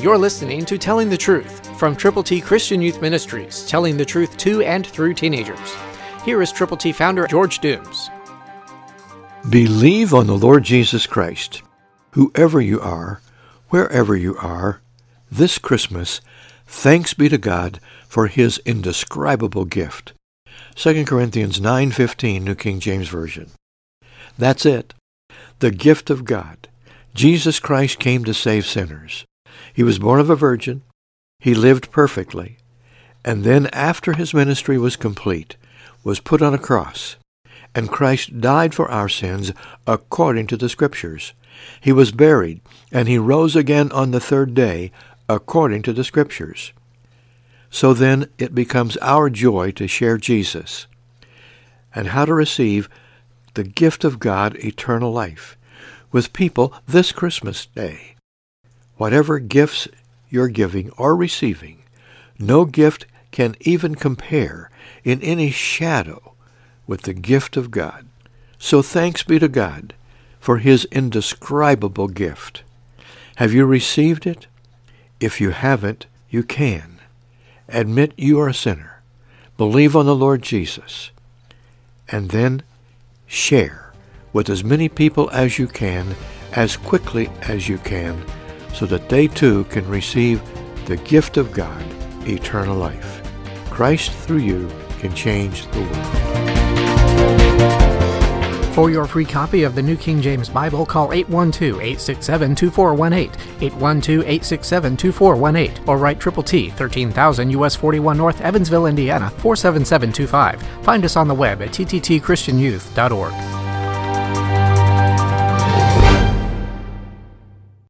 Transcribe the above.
You're listening to Telling the Truth from Triple T Christian Youth Ministries, telling the truth to and through teenagers. Here is Triple T founder George Dooms. Believe on the Lord Jesus Christ. Whoever you are, wherever you are, this Christmas, thanks be to God for his indescribable gift. 2 Corinthians 9:15 New King James Version. That's it. The gift of God. Jesus Christ came to save sinners. He was born of a virgin. He lived perfectly. And then after his ministry was complete, was put on a cross. And Christ died for our sins according to the Scriptures. He was buried, and he rose again on the third day according to the Scriptures. So then it becomes our joy to share Jesus and how to receive the gift of God, eternal life, with people this Christmas day. Whatever gifts you're giving or receiving, no gift can even compare in any shadow with the gift of God. So thanks be to God for his indescribable gift. Have you received it? If you haven't, you can. Admit you are a sinner. Believe on the Lord Jesus. And then share with as many people as you can, as quickly as you can, so that they too can receive the gift of God, eternal life. Christ through you can change the world. For your free copy of the New King James Bible, call 812-867-2418, 812-867-2418, or write Triple T, 13000 US 41 North, Evansville, Indiana, 47725. Find us on the web at tttchristianyouth.org.